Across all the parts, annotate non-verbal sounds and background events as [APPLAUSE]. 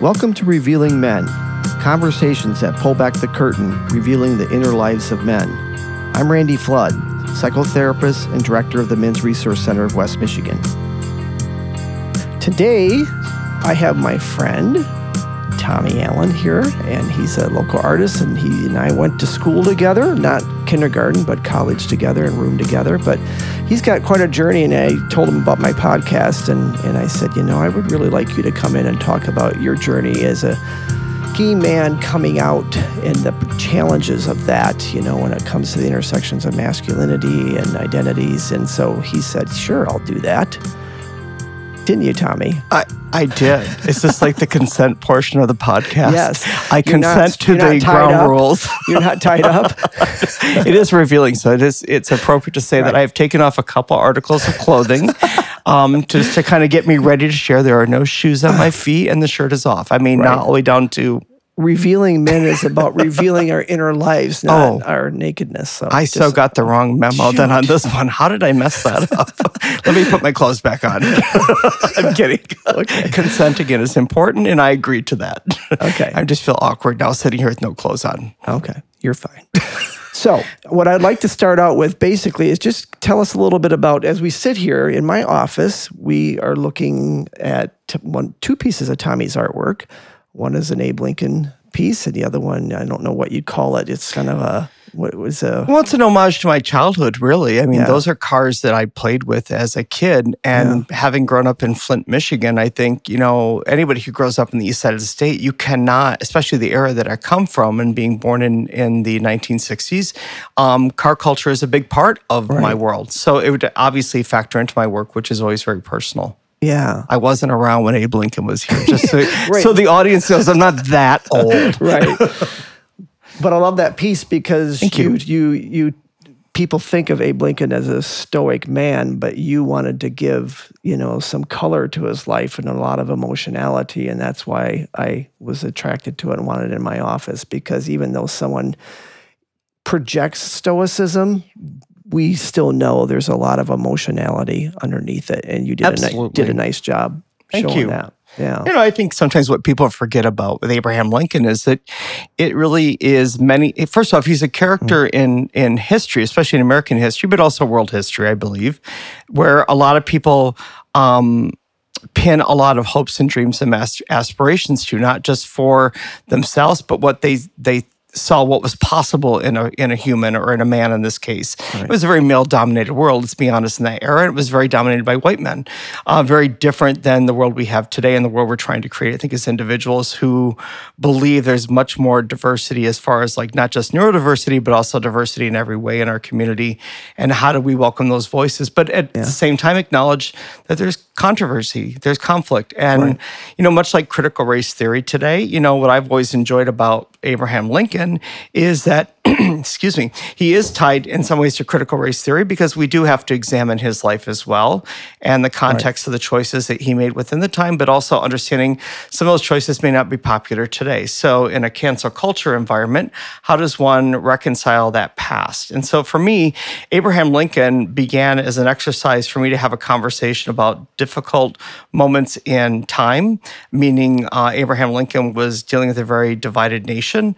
Welcome to Revealing Men, conversations that pull back the curtain, revealing the inner lives of men. I'm Randy Flood, psychotherapist and director of the Men's Resource Center of West Michigan. Today, I have my friend Tommy Allen here, and he's a local artist, and he and I went to school together, not kindergarten, but college together and room together. But he's got quite a journey, and I told him about my podcast, and, and I said, you know, I would really like you to come in and talk about your journey as a gay man coming out and the challenges of that, you know, when it comes to the intersections of masculinity and identities. And so he said, sure, I'll do that didn't you, Tommy? I, I did. Is this like the consent portion of the podcast? Yes. I consent not, to the ground up. rules. You're not tied up. [LAUGHS] it is revealing, so it is. It's appropriate to say right. that I have taken off a couple articles of clothing, [LAUGHS] um, just to kind of get me ready to share. There are no shoes on my feet, and the shirt is off. I mean, right. not all the way down to revealing men is about [LAUGHS] revealing our inner lives, not oh, our nakedness. So I so got the wrong memo shoot. then on this one. How did I mess that [LAUGHS] up? Let me put my clothes back on. [LAUGHS] I'm kidding. Okay. Consent again is important, and I agree to that. Okay. I just feel awkward now sitting here with no clothes on. Okay, you're fine. So, what I'd like to start out with basically is just tell us a little bit about as we sit here in my office, we are looking at one, two pieces of Tommy's artwork. One is an Abe Lincoln piece, and the other one, I don't know what you'd call it. It's kind of a what was a well, it's an homage to my childhood, really. I mean, yeah. those are cars that I played with as a kid, and yeah. having grown up in Flint, Michigan, I think you know anybody who grows up in the east side of the state, you cannot, especially the era that I come from, and being born in in the 1960s, um, car culture is a big part of right. my world. So it would obviously factor into my work, which is always very personal. Yeah. I wasn't around when Abe Lincoln was here, just so, [LAUGHS] right. so the audience knows I'm not that [LAUGHS] old. right. [LAUGHS] But I love that piece because Thank you, you, you, you, people think of Abe Lincoln as a stoic man, but you wanted to give, you know, some color to his life and a lot of emotionality. And that's why I was attracted to it and wanted it in my office because even though someone projects stoicism, we still know there's a lot of emotionality underneath it, and you did a did a nice job Thank showing you. that. Yeah. You know, I think sometimes what people forget about with Abraham Lincoln is that it really is many first off, he's a character mm. in in history, especially in American history, but also world history, I believe, where a lot of people um, pin a lot of hopes and dreams and aspirations to, not just for themselves, but what they they saw what was possible in a in a human or in a man in this case. Right. It was a very male dominated world. Let's be honest. In that era, it was very dominated by white men. Uh, very different than the world we have today and the world we're trying to create. I think as individuals who believe there's much more diversity as far as like not just neurodiversity but also diversity in every way in our community. And how do we welcome those voices? But at yeah. the same time, acknowledge that there's controversy, there's conflict, and right. you know, much like critical race theory today. You know what I've always enjoyed about Abraham Lincoln is that [CLEARS THROAT] excuse me, he is tied in some ways to critical race theory because we do have to examine his life as well and the context right. of the choices that he made within the time, but also understanding some of those choices may not be popular today. So, in a cancel culture environment, how does one reconcile that past? And so, for me, Abraham Lincoln began as an exercise for me to have a conversation about difficult moments in time, meaning uh, Abraham Lincoln was dealing with a very divided nation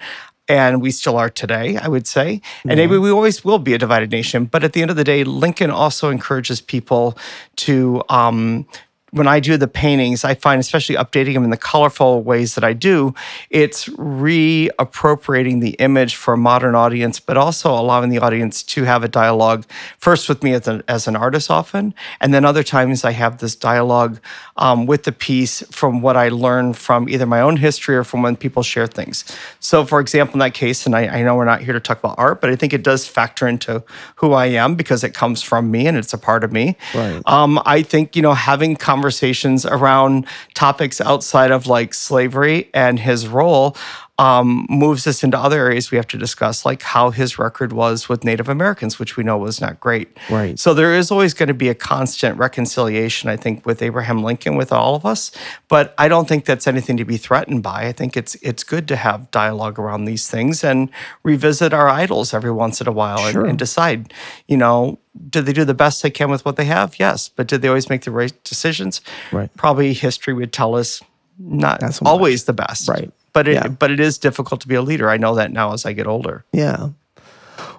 and we still are today, I would say. And maybe we always will be a divided nation. But at the end of the day, Lincoln also encourages people to um, when I do the paintings, I find, especially updating them in the colorful ways that I do, it's reappropriating the image for a modern audience, but also allowing the audience to have a dialogue first with me as, a, as an artist often. And then other times I have this dialogue um, with the piece from what I learn from either my own history or from when people share things. So, for example, in that case, and I, I know we're not here to talk about art, but I think it does factor into who I am because it comes from me and it's a part of me. Right. Um, I think, you know, having conversations conversations around topics outside of like slavery and his role um, moves us into other areas we have to discuss, like how his record was with Native Americans, which we know was not great. Right. So there is always going to be a constant reconciliation, I think, with Abraham Lincoln, with all of us. But I don't think that's anything to be threatened by. I think it's it's good to have dialogue around these things and revisit our idols every once in a while sure. and, and decide, you know, did they do the best they can with what they have? Yes. But did they always make the right decisions? Right. Probably history would tell us not so always the best. Right. But it Yeah. but it is difficult to be a leader. I know that now as I get older. Yeah.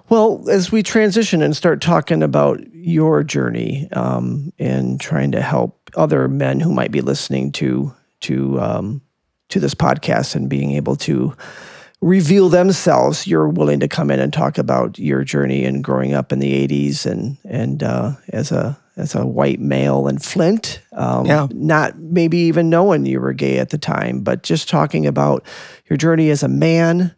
Well, as we transition and start talking about your journey um, and trying to help other men who might be listening to to um, to this podcast and being able to reveal themselves, you're willing to come in and talk about your journey and growing up in the '80s and and uh, as a as a white male in Flint, um, Yeah. not maybe even knowing you were gay at the time, but just talking about your journey as a man,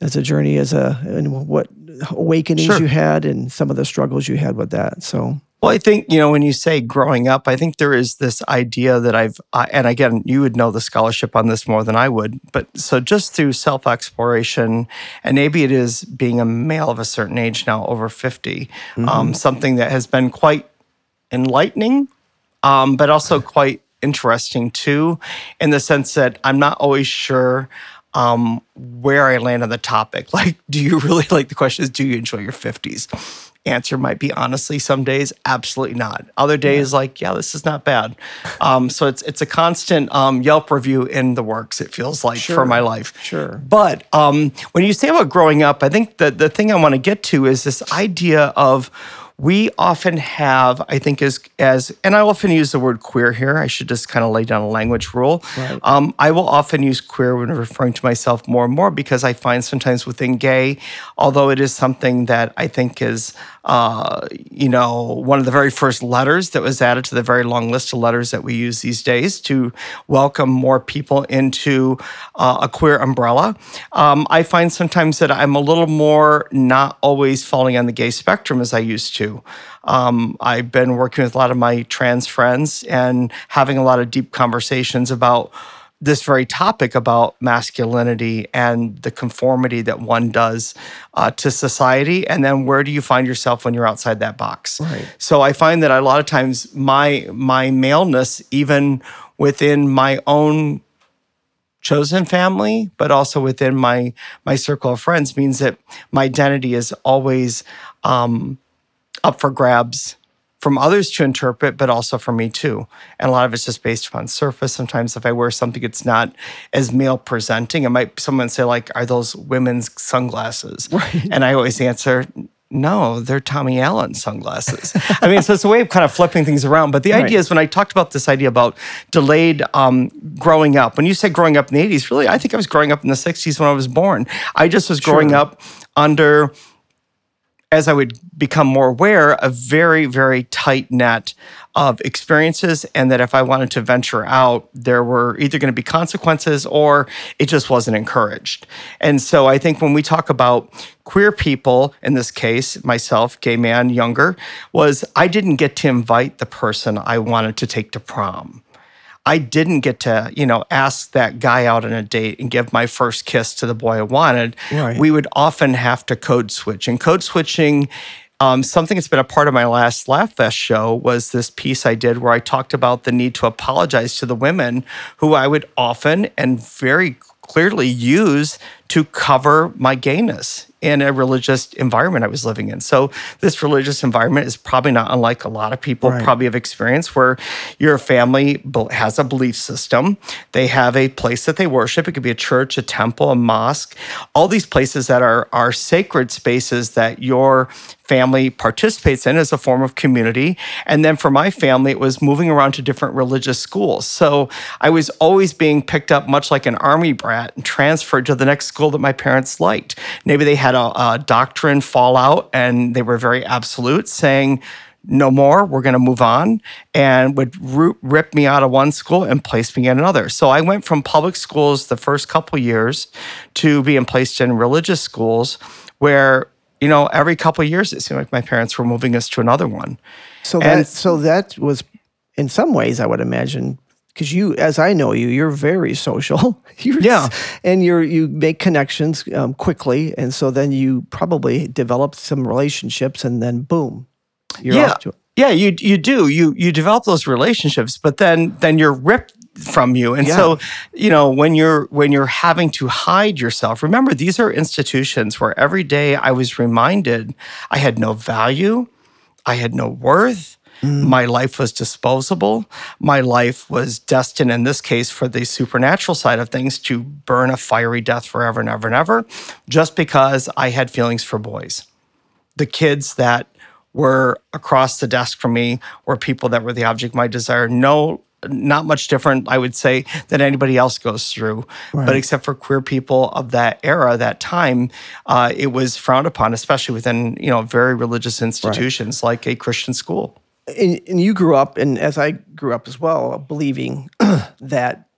as a journey as a and what awakenings Sure. you had and some of the struggles you had with that. So Well, I think, you know, when you say growing up, I think there is this idea that I've, uh, and again, you would know the scholarship on this more than I would, but so just through self exploration, and maybe it is being a male of a certain age now, over 50, um, something that has been quite enlightening, um, but also [LAUGHS] quite interesting too, in the sense that I'm not always sure um, where I land on the topic. [LAUGHS] Like, do you really like the question is, do you enjoy your 50s? Answer might be honestly, some days, absolutely not. Other days, like, yeah, this is not bad. Um, so it's it's a constant um, Yelp review in the works, it feels like, Sure. for my life. Sure. But um, when you say about growing up, I think that the thing I want to get to is this idea of we often have, I think, as as, and I often use the word queer here. I should just kind of lay down a language rule. Right. Um, I will often use queer when referring to myself more and more because I find sometimes within gay, although it is something that I think is, uh, you know, one of the very first letters that was added to the very long list of letters that we use these days to welcome more people into uh, a queer umbrella. Um, I find sometimes that I'm a little more not always falling on the gay spectrum as I used to. Um, I've been working with a lot of my trans friends and having a lot of deep conversations about this very topic about masculinity and the conformity that one does uh, to society. And then where do you find yourself when you're outside that box? Right. so i find that a lot of times my my maleness even within my own chosen family but also within my my circle of friends means that my identity is always um, up for grabs from others to interpret, but also for me too. And a lot of it's just based upon surface. Sometimes if I wear something that's not as male presenting, it might someone say like, "Are those women's sunglasses?" Right. And I always answer. No, they're Tommy Allen sunglasses. I mean, so it's a way of kind of flipping things around. But the Right. idea is when I talked about this idea about delayed um, growing up, when you said growing up in the 80s, really, I think I was growing up in the 60s when I was born. I just was growing Sure. up under as I would become more aware, a very, very tight net of experiences, and that if I wanted to venture out, there were either going to be consequences or it just wasn't encouraged. And so I think when we talk about queer people, in this case, myself, gay man, younger, was I didn't get to invite the person I wanted to take to prom. I didn't get to, you know, ask that guy out on a date and give my first kiss to the boy I wanted. Right. We would often have to code switch. And code switching, um, something that's been a part of my last Laugh Fest show was this piece I did where I talked about the need to apologize to the women who I would often and very clearly use to cover my gayness in a religious environment I was living in. So this religious environment is probably not unlike a lot of people Right. probably have experienced where your family has a belief system. They have a place that they worship. It could be a church, a temple, a mosque, all these places that are are sacred spaces that your family participates in as a form of community. And then for my family, it was moving around to different religious schools. So I was always being picked up much like an army brat and transferred to the next school that my parents liked. Maybe they had a, a doctrine fallout and they were very absolute, saying, no more, we're going to move on, and would rip me out of one school and place me in another. So I went from public schools the first couple years to being placed in religious schools where, you know, every couple of years it seemed like my parents were moving us to another one. So And- that so that was in some ways I would imagine because you as I know you you're very social [LAUGHS] you're, Yeah. and you're you make connections um, quickly and so then you probably develop some relationships and then boom you're yeah. off to Yeah, you you do. You you develop those relationships, but then then you're ripped from you. And so, you know, when you're when you're having to hide yourself, remember these are institutions where every day I was reminded I had no value, I had no worth, My life was disposable. My life was destined, in this case, for the supernatural side of things, to burn a fiery death forever and ever and ever, just because I had feelings for boys. The kids that were across the desk from me were people that were the object of my desire. No, not much different, I would say, than anybody else goes through. But except for queer people of that era, that time, uh, it was frowned upon, especially within you know very religious institutions like a Christian school. And, and you grew up, and as I grew up as well, believing [CLEARS THROAT] that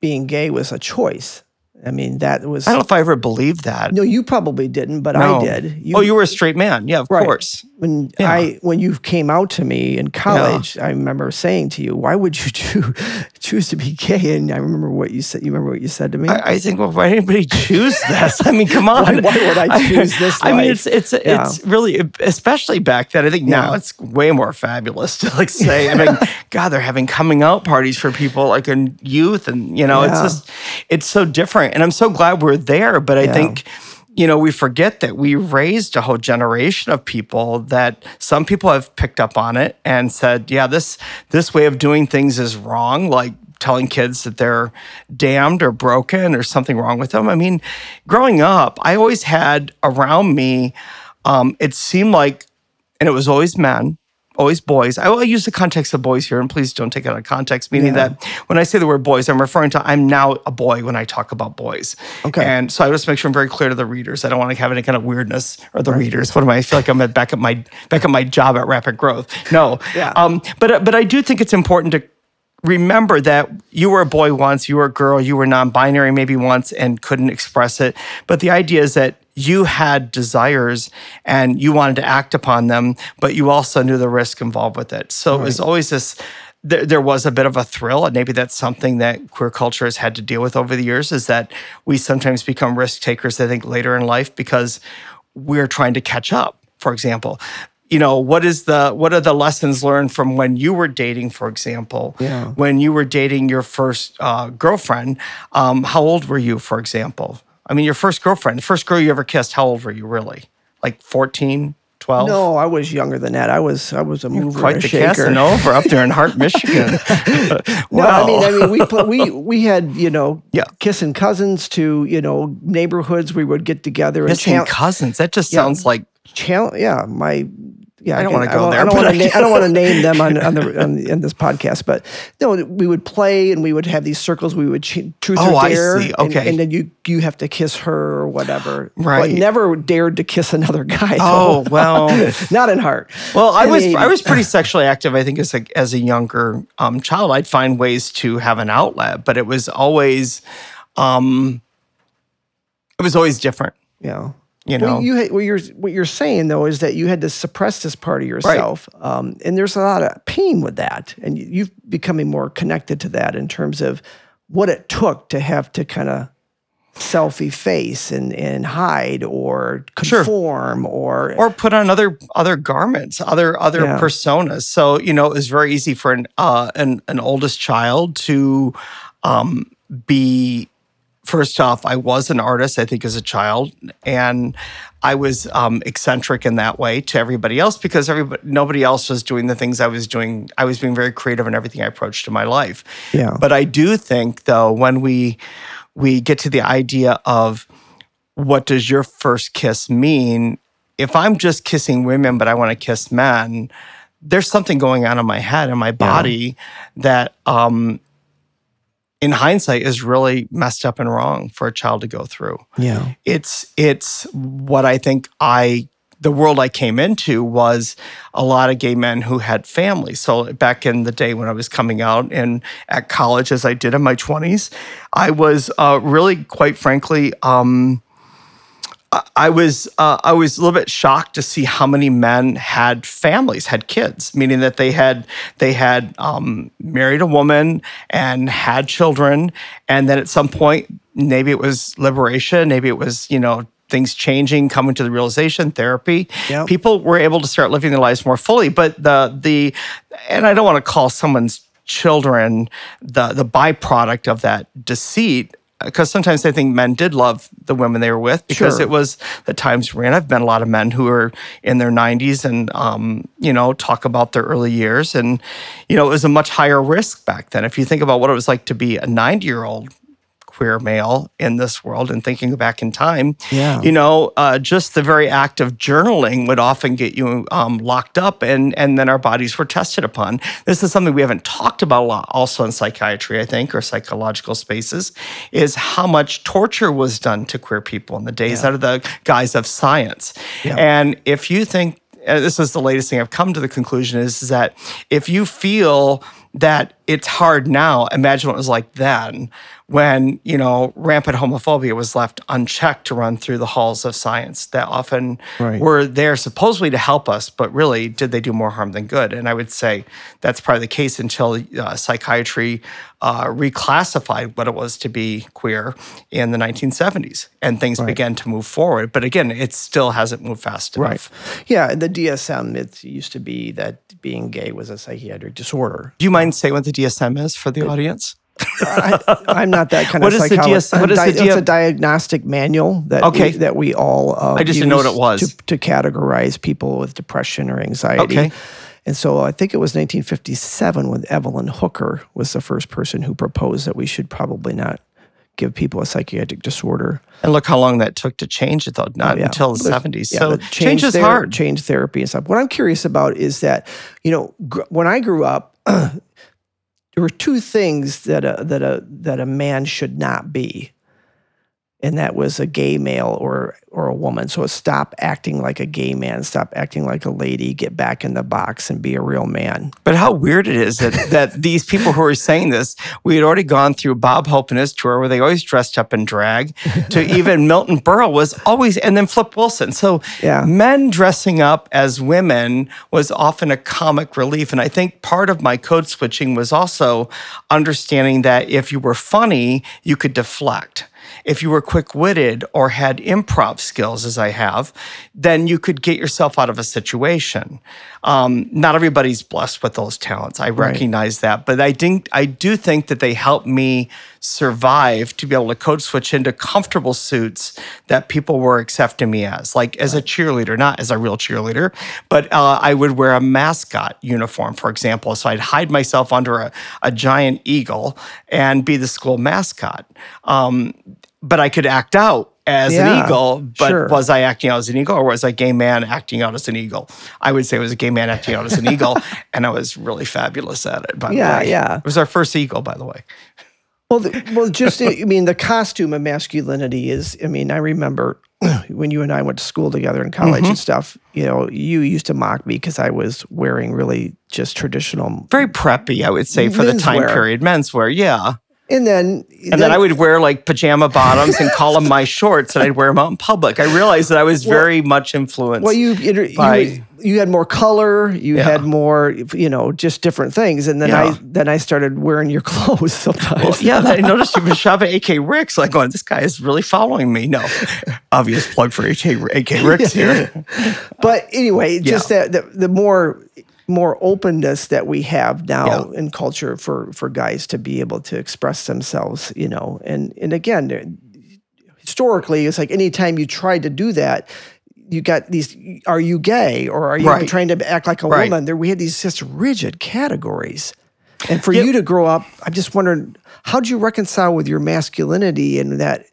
being gay was a choice. I mean, that was. I don't know if I ever believed that. no, you probably didn't, but No. I did. oh, you were a straight man. Yeah, of Right. course. when Yeah. I when you came out to me in college, I remember saying to you, "Why would you [LAUGHS] choo- choose to be gay?" And I remember what you said. You remember what you said to me? I, I think, well, why did anybody choose this? I mean, come [LAUGHS] on. Why- why would [LAUGHS] I choose this I mean, it's it's Yeah. it's really, especially back then. I think now Yeah. it's way more fabulous to like say. I mean, [LAUGHS] God, they're having coming out parties for people like in youth, and you know, it's just it's so different. And I'm so glad we're there. But I Yeah. think. You know, we forget that we raised a whole generation of people that some people have picked up on it and said, "Yeah, this this way of doing things is wrong." Like telling kids that they're damned or broken or something wrong with them. I mean, growing up, I always had around me, um, it seemed like, and it was always men, always boys. I will use the context of boys here, and please don't take it out of context, meaning Yeah. that when I say the word boys, I'm referring to I'm now a boy when I talk about boys. Okay. And so I just make sure I'm very clear to the readers. I don't want to have any kind of weirdness or the readers. What am I? I feel like I'm at, back at my back at my job at Rapid Growth. No. Yeah. Um, but but I do think it's important to remember that you were a boy once, you were a girl, you were non-binary maybe once and couldn't express it. But the idea is that you had desires and you wanted to act upon them, but you also knew the risk involved with it. So it was always this there, there was a bit of a thrill, and maybe that's something that queer culture has had to deal with over the years. Is that we sometimes become risk takers? I think later in life because we're trying to catch up. For example, you know what is the what are the lessons learned from when you were dating, for example? Yeah. When you were dating your first uh, girlfriend, um, how old were you, for example? I mean, your first girlfriend, the first girl you ever kissed, how old were you really? Like 14, 12? no, I was younger than that. I was I was a mover Quite a the shaker. Casanova up there in Hart, [LAUGHS] Michigan. No, I mean, I mean, we we we had you know [LAUGHS] Yeah. kissing cousins to you know neighborhoods. We would get together and Missing cousins. That just Yeah. sounds like chal- Yeah, my. Yeah, I don't wanna go won't- there, I don't want to. Na- I don't want to [LAUGHS] name them on on the on, in this podcast, but no, we would play and we would have these circles. We would ch- truth Oh, or I dare. see. and- Okay. and, then you you have to kiss her or whatever. Right. But never dared to kiss another guy. Oh, well. [LAUGHS] not in heart. Well, I was I was pretty sexually active. I think as a as a younger um, child, I'd find ways to have an outlet, but it was always, um, it was always different. Yeah. You know, Well, you had, what you're what you're saying though is that you had to suppress this part of yourself, um, and there's a lot of pain with that, and you- you've becoming more connected to that in terms of what it took to have to kind of self-efface and and hide or Sure. conform or, or put on other other garments, other other Yeah. personas. So you know, it was very easy for an uh, an an oldest child to um, be. First off, I was an artist, I think, as a child, and I was um, eccentric in that way to everybody else because everybody, nobody else was doing the things I was doing. I was being very creative in everything I approached to my life. Yeah. But I do think, though, when we we get to the idea of what does your first kiss mean? If I'm just kissing women, but I want to kiss men, there's something going on in my head and my body that, um, in hindsight, is really messed up and wrong for a child to go through. yeah It's it's what I think I the world I came into was a lot of gay men who had families. So back in the day when I was coming out and at college, as I did in my twenties, I was uh, really, quite frankly, um, I- was uh, I was a little bit shocked to see how many men had families, had kids, meaning that they had they had um, married a woman and had children, and then at some point, maybe it was liberation, maybe it was you know things changing, coming to the realization, therapy. Yep. People were able to start living their lives more fully. But the the and I don't want to call someone's children the the byproduct of that deceit. Because sometimes I think men did love the women they were with because Sure. it was the times we're in. I've met a lot of men who are in their 90s and, um, you know, talk about their early years. And, you know, it was a much higher risk back then. If you think about what it was like to be a 90 year old queer male in this world and thinking back in time, Yeah. you know, uh, just the very act of journaling would often get you um, locked up, and and then our bodies were tested upon. This is something we haven't talked about a lot, also in psychiatry, I think, or psychological spaces, is how much torture was done to queer people in the days out of the guise of science. Yeah. And if you think uh, this is the latest thing I've come to the conclusion is, is that if you feel that it's hard now, imagine what it was like then when, you know, rampant homophobia was left unchecked to run through the halls of science that often Right. were there supposedly to help us, but really did they do more harm than good? And I would say that's probably the case until uh, psychiatry uh, reclassified what it was to be queer in the 1970s and things began to move forward. But again, it still hasn't moved fast enough. Right. Yeah, the DSM, it used to be that being gay was a psychiatric disorder. Do you mind saying what the DSM is for the audience? I, I'm not that kind What of is the psychologist. DS what is the it's a diagnostic manual that Okay. we, that we all. Uh, I just didn't know what use it was. to, to categorize people with depression or anxiety. Okay. And so I think it was 1957 when Evelyn Hooker was the first person who proposed that we should probably not give people a psychiatric disorder. And look how long that took to change it, though, not Oh, Yeah. until the There's- 70s. yeah, so the change is ther- hard. Change therapy and stuff. What I'm curious about is that you know gr- when I grew up, [CLEARS THROAT] there were two things that a that a that a man should not be, and that was a gay male or or a woman. So stop acting like a gay man, stop acting like a lady, get back in the box and be a real man. But how weird it is that, that [LAUGHS] these people who are saying this, we had already gone through Bob Hope and his tour where they always dressed up in drag, to [LAUGHS] even Milton Berle was always, and then Flip Wilson. So Yeah. men dressing up as women was often a comic relief. And I think part of my code switching was also understanding that if you were funny, you could deflect. If you were quick witted or had improv skills, as I have, then you could get yourself out of a situation. Um, not everybody's blessed with those talents. I recognize that, but I think I do think that they help me survive to be able to code switch into comfortable suits that people were accepting me as, like as a cheerleader, not as a real cheerleader, but uh, I would wear a mascot uniform, for example. So I'd hide myself under a, a giant eagle and be the school mascot. Um, but I could act out as Yeah, an eagle, but sure. was I acting out as an eagle or was I a gay man acting out as an eagle? I would say it was a gay man acting out as an eagle, [LAUGHS] and I was really fabulous at it. By Yeah, the way. yeah. It was our first eagle, by the way. Well, the, well, just [LAUGHS] I mean, the costume of masculinity is. I mean, I remember [CLEARS THROAT] when you and I went to school together in college Mm-hmm. and stuff. You know, you used to mock me because I was wearing really just traditional. Very preppy, I would say, for the time Menswear. period. Menswear, yeah. And then, And then I would wear like pajama bottoms and call them my shorts, and I'd wear them out in public. I realized that I was very much influenced. Well, you you, by- you had more color. You Yeah. had more, you know, just different things. And then Yeah. I then I started wearing your [LAUGHS] clothes sometimes. Well, yeah, I noticed you were shopping AK Rikk's. Like, going, this guy is really following me. No, obvious plug for AK, AK Rikk's [LAUGHS] here. But anyway, just that the, the more more openness that we have now Yeah. in culture for for guys to be able to express themselves, you know, and and again, historically, it's like anytime you tried to do that. You got these. Are you gay, or are you Right. trying to act like a Right. woman? There, we had these just rigid categories, and for Yep. you to grow up, I'm just wondering, how'd you reconcile with your masculinity and that?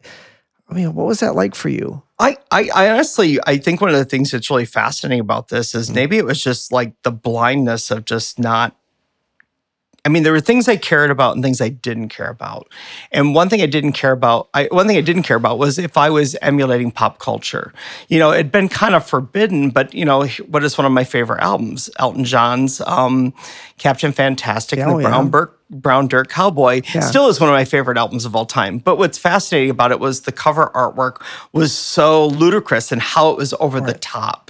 I mean, what was that like for you? I, I, I honestly, I think one of the things that's really fascinating about this is mm. maybe it was just like the blindness of just not. I mean, there were things I cared about and things I didn't care about. And one thing I didn't care about, I, one thing I didn't care about was if I was emulating pop culture. You know, it'd been kind of forbidden, but you know, what is one of my favorite albums? Elton John's um, Captain Fantastic and Oh, the yeah. Brown Burke Brown Dirt Cowboy Yeah. still is one of my favorite albums of all time. But what's fascinating about it was the cover artwork was so ludicrous and how it was over the top.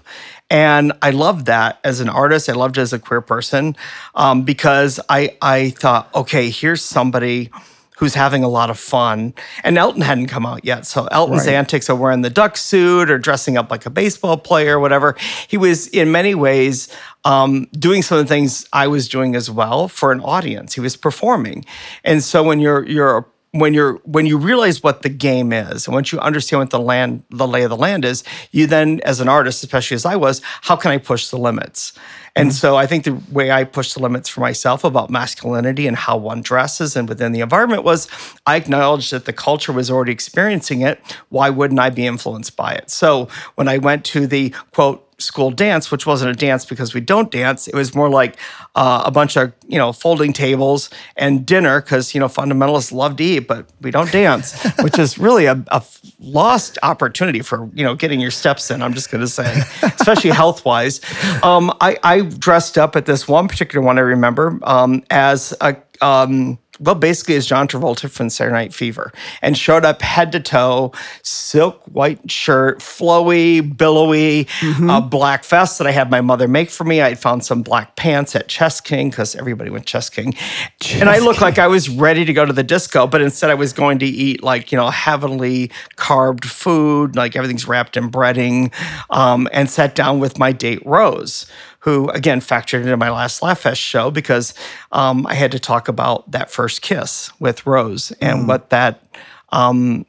And I loved that as an artist. I loved it as a queer person um, because I I thought, okay, here's somebody who's having a lot of fun. And Elton hadn't come out yet. So Elton's Right. antics of wearing the duck suit or dressing up like a baseball player or whatever, he was in many ways um, doing some of the things I was doing as well for an audience. He was performing. And so when you're you're when you're when you realize what the game is and once you understand what the land the lay of the land is you then as an artist especially as i was how can i push the limits? And mm-hmm. so i think the way i pushed the limits for myself about masculinity and how one dresses and within the environment was i acknowledged that the culture was already experiencing it. Why wouldn't i be influenced by it? So when i went to the quote school dance, which wasn't a dance because we don't dance. It was more like uh, a bunch of you know folding tables and dinner because you know fundamentalists love to eat, but we don't dance, [LAUGHS] which is really a, a, lost opportunity for you know getting your steps in. I'm just going to say, especially health wise. Um, I, I, dressed up at this one particular one I remember um, as a um, well, basically as John Travolta from Saturday Night Fever, and showed up head to toe, silk white shirt, flowy, billowy, mm-hmm. uh, black vest that I had my mother make for me. I had found some black pants at Chess King because everybody went Chess King, Chess and I looked King. like I was ready to go to the disco, but instead I was going to eat like you know heavenly carved food, like everything's wrapped in breading, um, and sat down with my date Rose who again factored into my last Laugh Fest show because um, I had to talk about that first kiss with Rose and mm. what that. Um,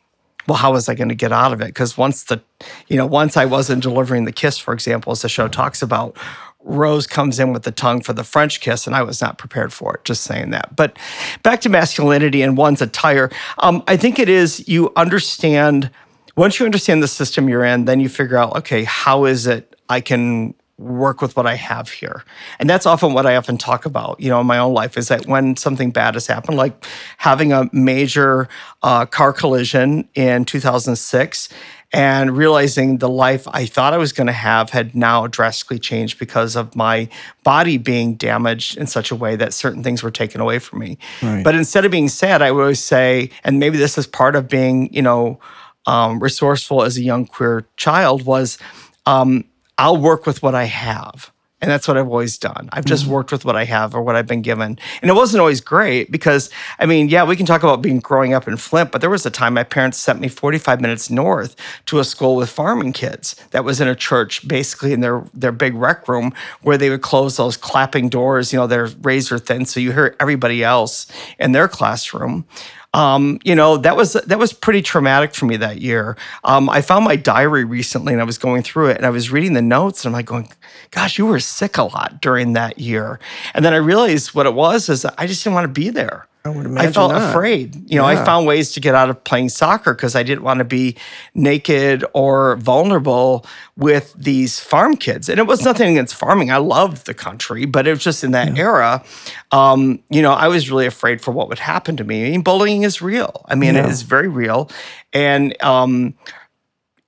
well, how was I going to get out of it? Because once the, you know, once I wasn't delivering the kiss, for example, as the show talks about, Rose comes in with the tongue for the French kiss, and I was not prepared for it. Just saying that. But back to masculinity and one's attire. Um, I think it is you understand once you understand the system you're in, then you figure out, okay, how is it I can work with what I have here. And that's often what I often talk about, you know, in my own life is that when something bad has happened, like having a major uh, car collision in 2006 and realizing the life I thought I was going to have had now drastically changed because of my body being damaged in such a way that certain things were taken away from me. Right. But instead of being sad, I would always say, and maybe this is part of being, you know, um, resourceful as a young queer child was um, I'll work with what I have. And that's what I've always done. I've just mm-hmm. worked with what I have or what I've been given. And it wasn't always great because, I mean, yeah, we can talk about being growing up in Flint, but there was a time my parents sent me 45 minutes north to a school with farming kids that was in a church, basically in their, their big rec room where they would close those clapping doors, you know, they're razor thin. So you hear everybody else in their classroom um, you know that was that was pretty traumatic for me that year. Um, I found my diary recently, and I was going through it, and I was reading the notes, and I'm like going, "Gosh, you were sick a lot during that year." And then I realized what it was is I just didn't want to be there. I would imagine. I felt that. afraid. You know, yeah. I found ways to get out of playing soccer because I didn't want to be naked or vulnerable with these farm kids. And it was nothing against farming. I loved the country, but it was just in that yeah. era. Um, you know, I was really afraid for what would happen to me. I mean, bullying is real. I mean, yeah. it is very real. And um,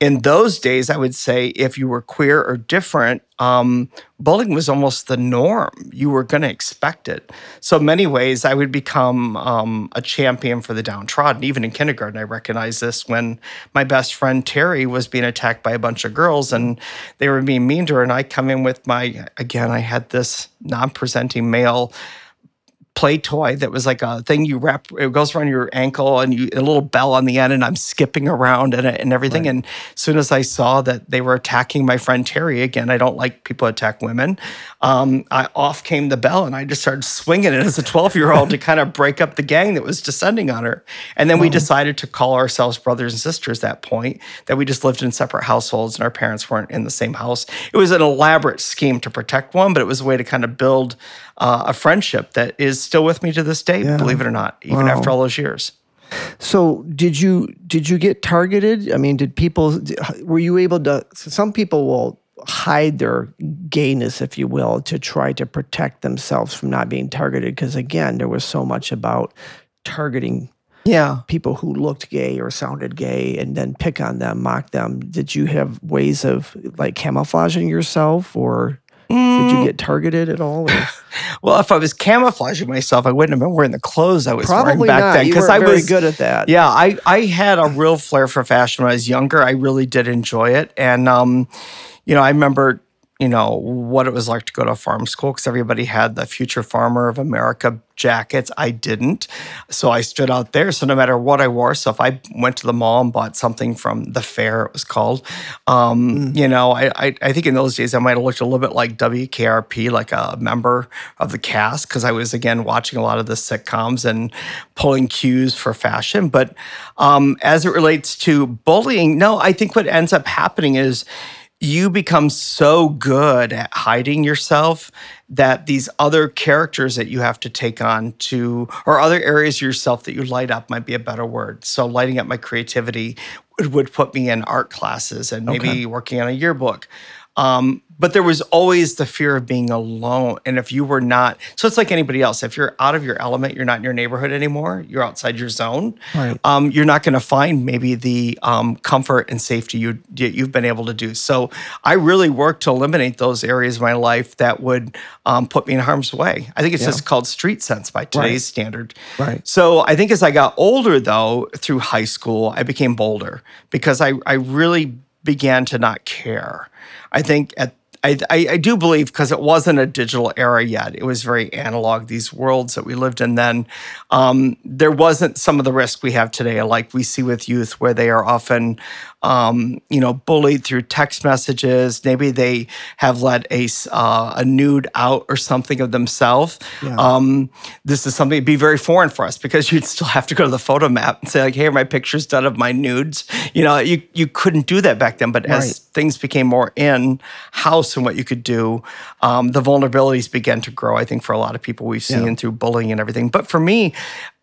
in those days, I would say if you were queer or different, um, bullying was almost the norm. You were going to expect it. So, many ways, I would become um, a champion for the downtrodden. Even in kindergarten, I recognized this when my best friend Terry was being attacked by a bunch of girls and they were being mean to her. And I come in with my, again, I had this non presenting male play toy that was like a thing you wrap it goes around your ankle and you a little bell on the end and I'm skipping around and, and everything. Right. and as soon as I saw that they were attacking my friend Terry again I don't like people attack women um, I off came the bell and I just started swinging it as a 12 year old to kind of break up the gang that was descending on her. And then we decided to call ourselves brothers and sisters that point that we just lived in separate households and our parents weren't in the same house. It was an elaborate scheme to protect one but it was a way to kind of build uh, a friendship that is still with me to this day, yeah. believe it or not, even wow. after all those years. So did you did you get targeted? I mean, did people were you able to? Some people will hide their gayness, if you will, to try to protect themselves from not being targeted. Because again, there was so much about targeting yeah people who looked gay or sounded gay and then pick on them mock them did you have ways of like camouflaging yourself or. Did you mm. get targeted at all? [LAUGHS] well, if I was camouflaging myself, I wouldn't have been wearing the clothes I was Probably wearing back not. then. Because I was good at that. Yeah, I I had a real flair for fashion when I was younger. I really did enjoy it, and um, you know, I remember you know, what it was like to go to a farm school because everybody had the Future Farmer of America jackets. I didn't. So I stood out there. So no matter what I wore, so if I went to the mall and bought something from the fair, it was called, um, mm. you know, I, I, I, think in those days I might have looked a little bit like WKRP, like a member of the cast, because I was, again, watching a lot of the sitcoms and pulling cues for fashion. But um, as it relates to bullying, no, I think what ends up happening is, you become so good at hiding yourself that these other characters that you have to take on to or other areas of yourself that you light up might be a better word so lighting up my creativity would, would put me in art classes and maybe okay. working on a yearbook um, but there was always the fear of being alone. And if you were not, so it's like anybody else. If you're out of your element, you're not in your neighborhood anymore, you're outside your zone, right. um, you're not going to find maybe the um, comfort and safety you, you've been able to do. So I really worked to eliminate those areas of my life that would um, put me in harm's way. I think it's yeah. just called street sense by today's right. standard. Right. So I think as I got older, though, through high school, I became bolder because I, I really began to not care. I think at I, I, do believe because it wasn't a digital era yet. It was very analog. These worlds that we lived in then, um, there wasn't some of the risk we have today, like we see with youth, where they are often um, you know, bullied through text messages. Maybe they have let a, uh, a nude out or something of themselves. Yeah. Um, this is something to be very foreign for us because you'd still have to go to the Fotomat and say like, "Hey, my picture's done of my nudes." You know, you you couldn't do that back then. But right. as things became more in house and what you could do, um, the vulnerabilities began to grow. I think for a lot of people we've seen yeah. through bullying and everything. But for me,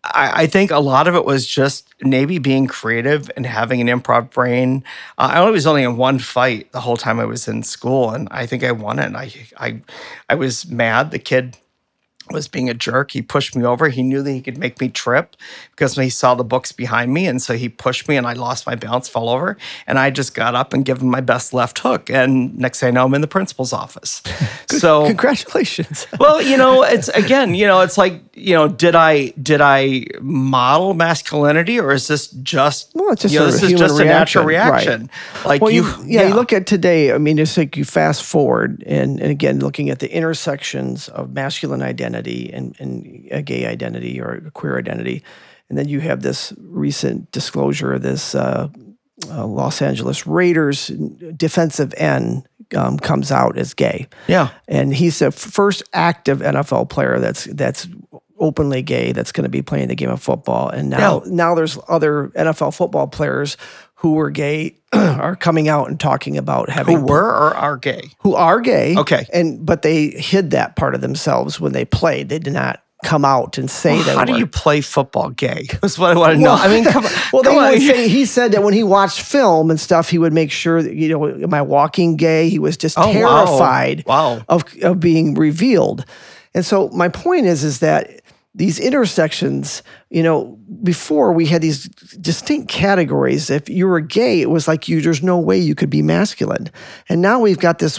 I, I, think a lot of it was just maybe being creative and having an improv brain. Uh, I was only in one fight the whole time I was in school, and I think I won it. I, I, I was mad. The kid was being a jerk. He pushed me over. He knew that he could make me trip because he saw the books behind me. And so he pushed me and I lost my balance, fell over. And I just got up and gave him my best left hook. And next thing I know, I'm in the principal's office. [LAUGHS] so congratulations. [LAUGHS] well, you know, it's again, you know, it's like, you know, did I did I model masculinity or is this just well, it's just you know, this is just reaction. a natural reaction? Right. Like well, you, you yeah, yeah, you look at today, I mean, it's like you fast forward and, and again looking at the intersections of masculine identity identity and, and a gay identity or a queer identity. And then you have this recent disclosure of this uh, uh, Los Angeles Raiders defensive end um, comes out as gay. Yeah, and he's the first active NFL player that's that's openly gay that's going to be playing the game of football. And now yeah. now there's other NFL football players who were gay [CLEARS THROAT] are coming out and talking about having who were or are gay? Who are gay. Okay. And but they hid that part of themselves when they played. They did not come out and say well, that how do you play football gay? [LAUGHS] That's what i want to well, know. I mean come, [LAUGHS] well come they say, he said that when he watched film and stuff he would make sure that you know am i walking gay? He was just oh, terrified wow. wow. of of being revealed. And so my point is is that these intersections, you know, before we had these distinct categories. If you were gay, it was like you there's no way you could be masculine. And now we've got this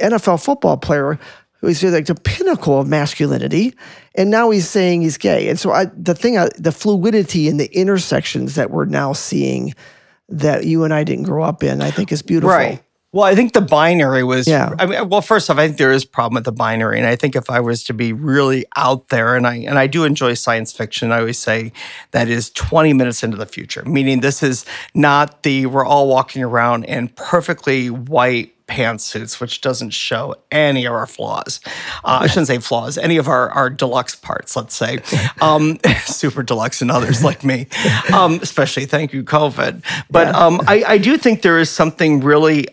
NFL football player who's like the pinnacle of masculinity, and now he's saying he's gay. And so I, the thing, I, the fluidity and the intersections that we're now seeing that you and I didn't grow up in, I think is beautiful. Right. Well, I think the binary was. Yeah. I mean, well, first off, I think there is a problem with the binary, and I think if I was to be really out there, and I and I do enjoy science fiction, I always say that is twenty minutes into the future. Meaning, this is not the we're all walking around in perfectly white pantsuits, which doesn't show any of our flaws. Uh, I shouldn't say flaws, any of our, our deluxe parts, let's say. [LAUGHS] Um, [LAUGHS] super deluxe and others like me, um, especially thank you, COVID. But yeah. um, I, I, do think there is something really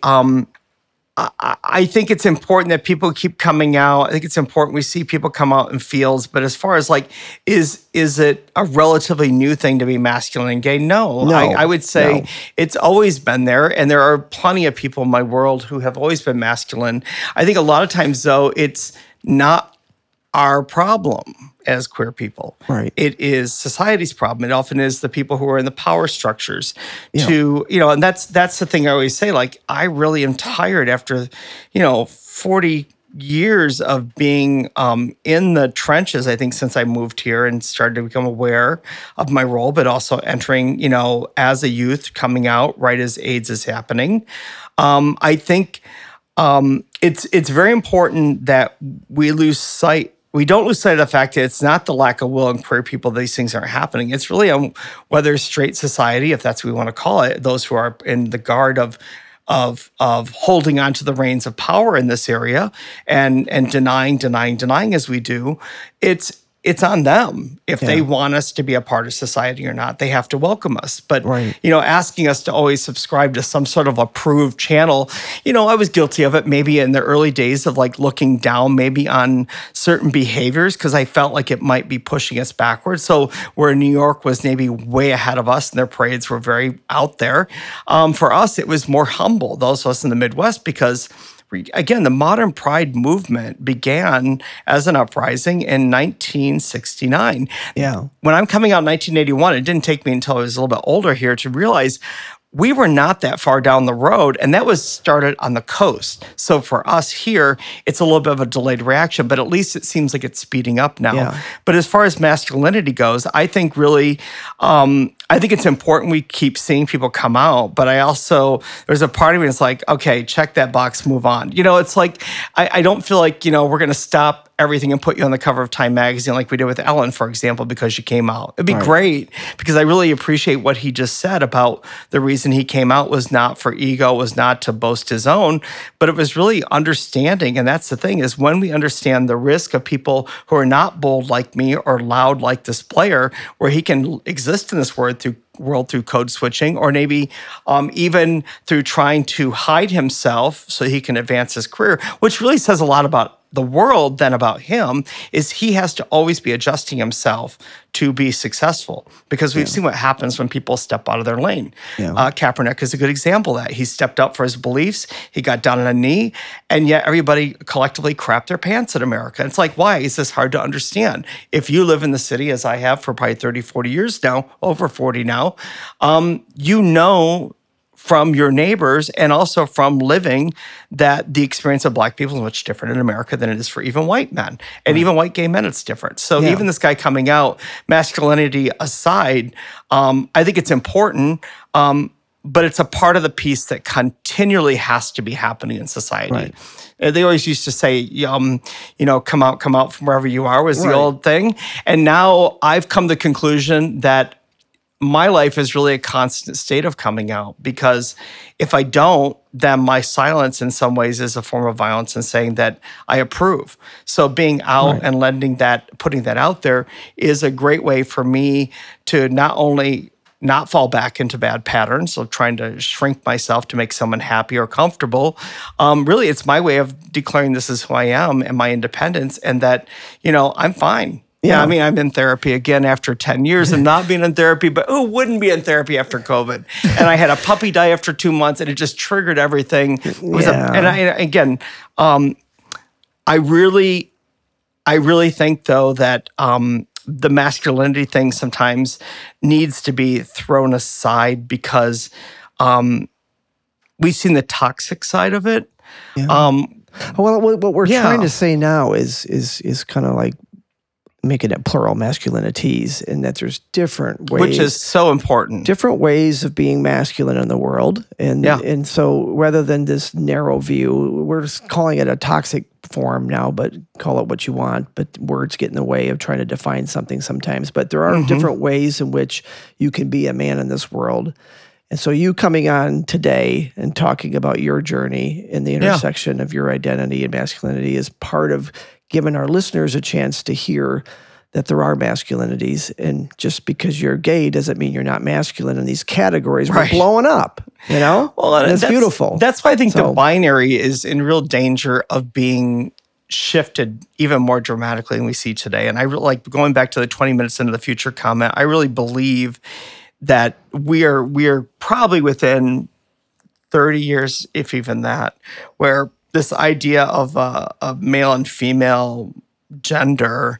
I think it's important that people keep coming out. I think it's important we see people come out in fields. But as far as like, is is it a relatively new thing to be masculine and gay? No, no I, I, would say no. it's always been there, and there are plenty of people in my world who have always been masculine. I think a lot of times though, it's not our problem as queer people. Right. It is society's problem. It often is the people who are in the power structures yeah. to, you know, and that's that's the thing I always say like I really am tired after, you know, 40 years of being um, in the trenches i think since i moved here and started to become aware of my role but also entering you know as a youth coming out right as aids is happening um, i think um, it's it's very important that we lose sight. We don't lose sight of the fact that it's not the lack of will and queer people these things aren't happening. It's really on whether straight society, if that's what we want to call it, those who are in the guard of of of holding on to the reins of power in this area and and denying, denying, denying as we do. It's it's on them if yeah. they want us to be a part of society or not. They have to welcome us. But right. you know, asking us to always subscribe to some sort of approved channel, you know, I was guilty of it maybe in the early days of like looking down maybe on certain behaviors because I felt like it might be pushing us backwards. So where New York was maybe way ahead of us and their parades were very out there, um, for us it was more humble. Those of us in the Midwest because again, the modern pride movement began as an uprising in 1969. Yeah. When I'm coming out in 1981, it didn't take me until I was a little bit older here to realize we were not that far down the road and that was started on the coast so for us here it's a little bit of a delayed reaction but at least it seems like it's speeding up now yeah. but as far as masculinity goes i think really um, i think it's important we keep seeing people come out but i also there's a part of me that's like okay check that box move on you know it's like i, I don't feel like you know we're going to stop everything and put you on the cover of Time magazine like we did with Ellen, for example, because you came out. It'd be right. great because I really appreciate what he just said about the reason he came out was not for ego, was not to boast his own, but it was really understanding. And that's the thing is when we understand the risk of people who are not bold like me or loud like this player, where he can exist in this world world through code switching, or maybe um, even through trying to hide himself so he can advance his career, which really says a lot about the world than about him is he has to always be adjusting himself to be successful because we've yeah. seen what happens when people step out of their lane. Yeah. Uh, Kaepernick is a good example of that. He stepped up for his beliefs, he got down on a knee, and yet everybody collectively crapped their pants in America. It's like, why is this hard to understand? If you live in the city, as I have for probably 30, 40 years now, over 40 now, um, you know from your neighbors and also from living that the experience of black people is much different in America than it is for even white men. And right. even white gay men, it's different. So yeah. even this guy coming out, masculinity aside, um, I think it's important. Um, but it's a part of the piece that continually has to be happening in society. Right. They always used to say, um, you know, come out, come out from wherever you are was right. the old thing. And now I've come to the conclusion that my life is really a constant state of coming out because if I don't, then my silence in some ways is a form of violence and saying that I approve. So being out right. and lending that, putting that out there is a great way for me to not only not fall back into bad patterns of trying to shrink myself to make someone happy or comfortable. Um, really, it's my way of declaring this is who I am and my independence, and that, you know, I'm fine yeah, I mean, I'm in therapy again after 10 years and not being in therapy, but who wouldn't be in therapy after COVID? And I had a puppy die after two months and it just triggered everything. yeah. A, and I, again, um, I really, I really think though that um, the masculinity thing sometimes needs to be thrown aside because um, we've seen the toxic side of it. Yeah. Um, well, what we're yeah. trying to say now is is is kind of like making it plural masculinities and that there's different ways which is so important different ways of being masculine in the world and yeah. and so rather than this narrow view we're calling it a toxic form now but call it what you want but words get in the way of trying to define something sometimes but there are mm-hmm. different ways in which you can be a man in this world and so you coming on today and talking about your journey in the intersection yeah. of your identity and masculinity is part of giving our listeners a chance to hear that there are masculinities. And just because you're gay doesn't mean you're not masculine in these categories. Right. We're blowing up, you know? [LAUGHS] Well, and it's beautiful. That's why I think so, the binary is in real danger of being shifted even more dramatically than we see today. And I really like going back to the 20 minutes into the future comment, I really believe that we are we are probably within 30 years, if even that, where this idea of a, a male and female gender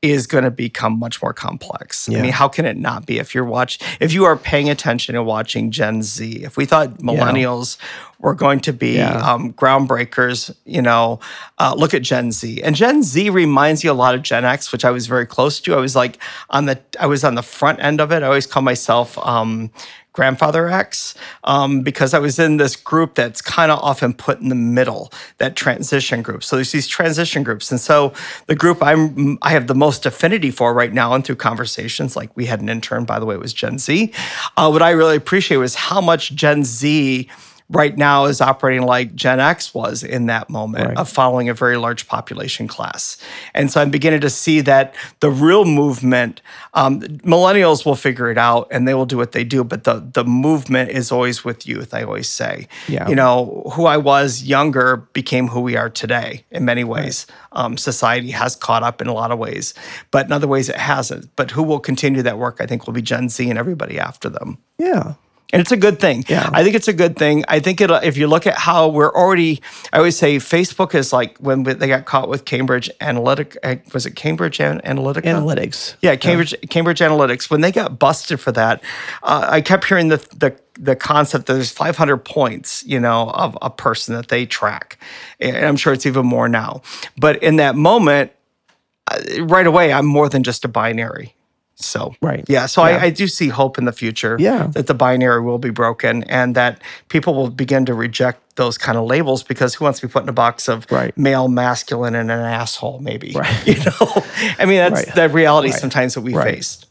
is going to become much more complex. Yeah. I mean, how can it not be if you're watch if you are paying attention and watching Gen Z? If we thought millennials yeah. Were going to be yeah. um, groundbreakers, you know, uh, look at Gen Z. And Gen Z reminds you a lot of Gen X, which I was very close to. I was like on the I was on the front end of it. I always call myself um, grandfather X um, because I was in this group that's kind of often put in the middle, that transition group. So there's these transition groups, and so the group I'm I have the most affinity for right now, and through conversations like we had an intern, by the way, it was Gen Z. Uh, what I really appreciate was how much Gen Z right now is operating like Gen X was in that moment Right. of following a very large population class. And so I'm beginning to see that the real movement, um, millennials will figure it out and they will do what they do, but the the movement is always with youth, I always say. Yeah. You know, who I was younger became who we are today in many ways. Um, society has caught up in a lot of ways, but in other ways it hasn't. But who will continue that work, I think, will be Gen Z and everybody after them. Yeah. And it's a good thing. Yeah. I think it's a good thing. I think it if you look at how we're already, I always say Facebook is like when they got caught with Cambridge Analytic, uh, was it Cambridge An- Analytica? Analytics. Yeah, Cambridge Cambridge Analytics. When they got busted for that, uh, I kept hearing the the the concept that there's 500 points, you know, of a person that they track, and I'm sure it's even more now. But in that moment, uh, right away, I'm more than just a binary. So Right. yeah. So Yeah. I, I do see hope in the future. Yeah. that the binary will be broken and that people will begin to reject those kind of labels because who wants to be put in a box of Right. male, masculine, and an asshole? Maybe. Right. [LAUGHS] You know. I mean, that's Right. the reality Right. sometimes that we Right. faced.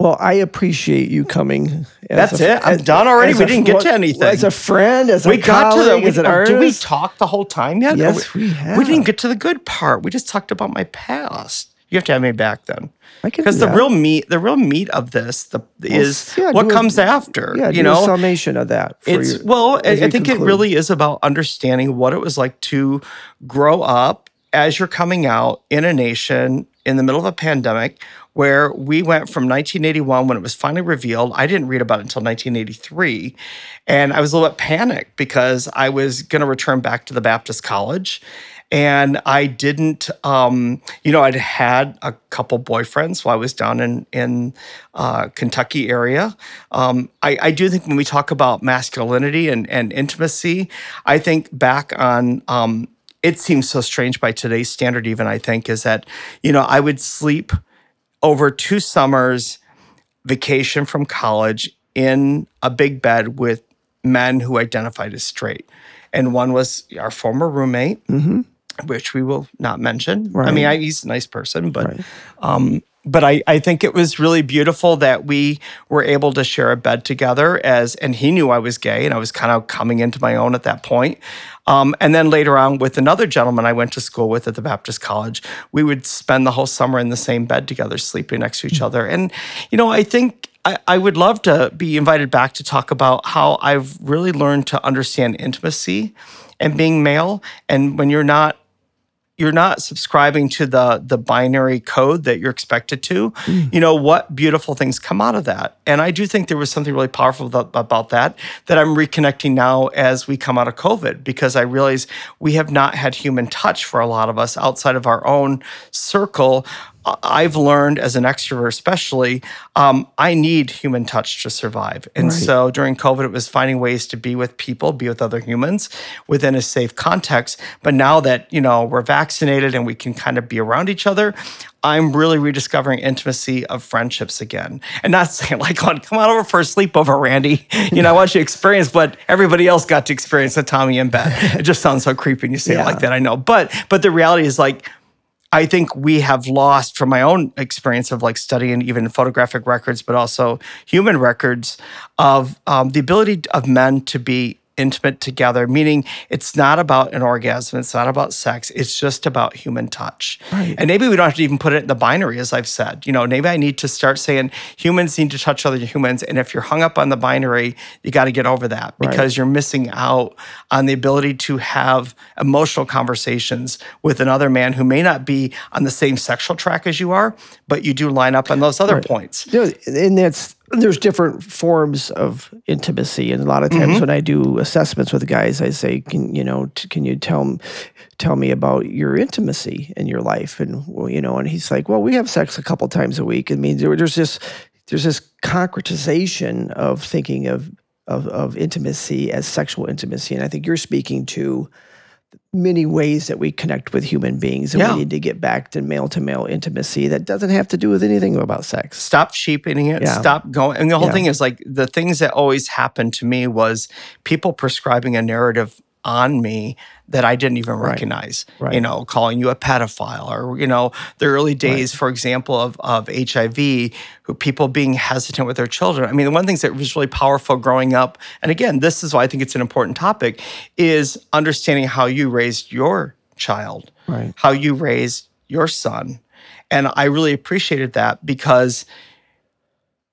Well, I appreciate you coming. That's a- it. I'm as- done already. We a- didn't get to anything. As a friend, as a we got to the. We, as an oh, did we talk the whole time yet? Yes, we We have. didn't get to the good part. We just talked about my past. You have to have me back then. Because the real meat, the real meat of this, the is yeah, what do a- comes after. Yeah, you know, summation of that. For it's your- well, I, I think it really is about understanding what it was like to grow up as you're coming out in a nation in the middle of a pandemic where we went from 1981 when it was finally revealed. I didn't read about it until 1983. And I was a little bit panicked because I was going to return back to the Baptist College. And I didn't, um, you know, I'd had a couple boyfriends while I was down in in uh, Kentucky area. Um, I, I do think when we talk about masculinity and, and intimacy, I think back on um, it seems so strange by today's standard. Even I think is that you know I would sleep over two summers vacation from college in a big bed with men who identified as straight. And one was our former roommate, which we will not mention. I mean, I, he's a nice person, but um, but I, I think it was really beautiful that we were able to share a bed together as and he knew I was gay and I was kind of coming into my own at that point. Um, and then later on with another gentleman I went to school with at the Baptist College, we would spend the whole summer in the same bed together, sleeping next to each other. And, you know, I think I, I would love to be invited back to talk about how I've really learned to understand intimacy and being male. And when you're not you're not subscribing to the the binary code that you're expected to. Mm. You know what beautiful things come out of that. And i do think there was something really powerful about, about that that i'm reconnecting now as we come out of covid because i realize we have not had human touch for a lot of us outside of our own circle I've learned as an extrovert, especially, um, I need human touch to survive. And so during COVID, it was finding ways to be with people, be with other humans within a safe context. But now that, you know, we're vaccinated and we can kind of be around each other, I'm really rediscovering intimacy of friendships again. And not [LAUGHS] saying like, come on come over for a sleepover, Randy. [LAUGHS] You know, I want you to experience what everybody else got to experience with Tommy and bed. It just sounds so creepy when you say Yeah. it like that, I know. But but the reality is like I think we have lost from my own experience of like studying even photographic records, but also human records of um, the ability of men to be intimate together, meaning it's not about an orgasm, it's not about sex, it's just about human touch. Right. And maybe we don't have to even put it in the binary, as I've said. You know, maybe I need to start saying humans need to touch other humans. And if you're hung up on the binary, you got to get over that because you're missing out on the ability to have emotional conversations with another man who may not be on the same sexual track as you are, but you do line up on those other points. You know, and that's there's different forms of intimacy, and a lot of times Mm-hmm. when I do assessments with guys, I say, "Can you know? T- can you tell tell me about your intimacy in your life?" And well, you know, and he's like, "Well, we have sex a couple times a week." I mean, there, there's this there's this concretization of thinking of of of intimacy as sexual intimacy, and I think you're speaking to many ways that we connect with human beings and Yeah. we need to get back to male to male intimacy that doesn't have to do with anything about sex. stop sheeping it Yeah. stop going and the whole Yeah. thing is like the things that always happened to me was people prescribing a narrative on me that I didn't even Right. recognize. Right. You know, calling you a pedophile or, you know, the early days, for example, of, of HIV, who people being hesitant with their children. I mean, the one things that was really powerful growing up, and again, this is why I think it's an important topic, is understanding how you raised your child, Right. how you raised your son. And I really appreciated that because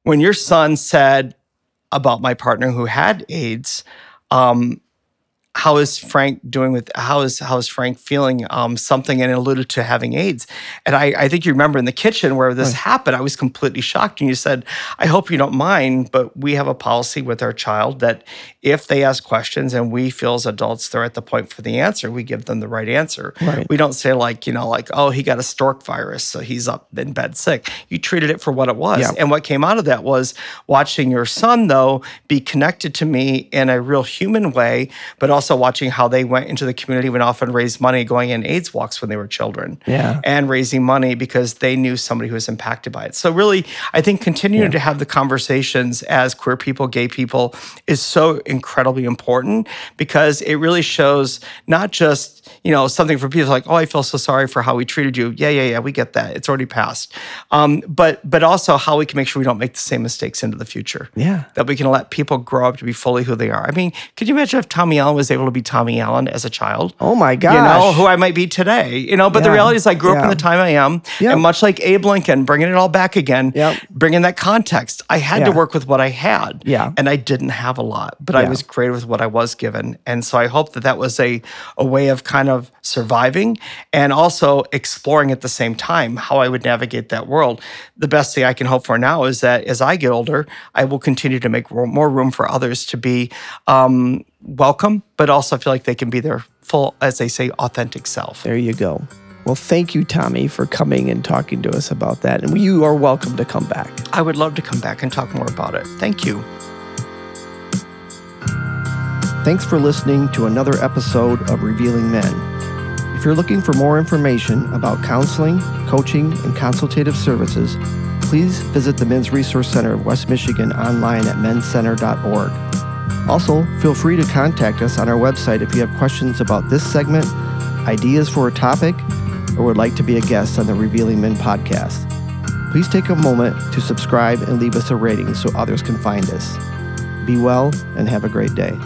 when your son said about my partner who had AIDS, um, how is Frank doing with how is how is Frank feeling? Um, something and alluded to having AIDS, and I, I think you remember in the kitchen where this happened. I was completely shocked, and you said, "I hope you don't mind, but we have a policy with our child that if they ask questions and we feel as adults they're at the point for the answer, we give them the right answer. Right. We don't say like you know like oh he got a stork virus so he's up in bed sick. You treated it for what it was, Yeah. and what came out of that was watching your son, though, be connected to me in a real human way, but also watching how they went into the community and often raised money going in AIDS walks when they were children. Yeah. And raising money because they knew somebody who was impacted by it. So, really, I think continuing to have the conversations as queer people, gay people, is so incredibly important because it really shows not just, you know, something for people like, oh, I feel so sorry for how we treated you. Yeah, yeah, yeah, we get that. It's already passed. Um, but but also how we can make sure we don't make the same mistakes into the future. Yeah. That we can let people grow up to be fully who they are. I mean, could you imagine if Tommy Allen was able to be Tommy Allen as a child? Oh my gosh. You know, who I might be today. You know, but the reality is I grew up in the time I am. Yep. And much like Abe Lincoln, bringing it all back again, Yep. bringing that context, I had to work with what I had. Yeah. And I didn't have a lot, but I was creative with what I was given. And so I hope that that was a, a way of kind of surviving and also exploring at the same time how I would navigate that world. The best thing I can hope for now is that as I get older, I will continue to make more room for others to be um, welcome, but also feel like they can be their full, as they say, authentic self. There you go. Well, thank you, Tommy, for coming and talking to us about that. And you are welcome to come back. I would love to come back and talk more about it. Thank you. Thanks for listening to another episode of Revealing Men. If you're looking for more information about counseling, coaching, and consultative services, please visit the Men's Resource Center of West Michigan online at menscenter.org. Also, feel free to contact us on our website if you have questions about this segment, ideas for a topic, or would like to be a guest on the Revealing Men podcast. Please take a moment to subscribe and leave us a rating so others can find us. Be well and have a great day.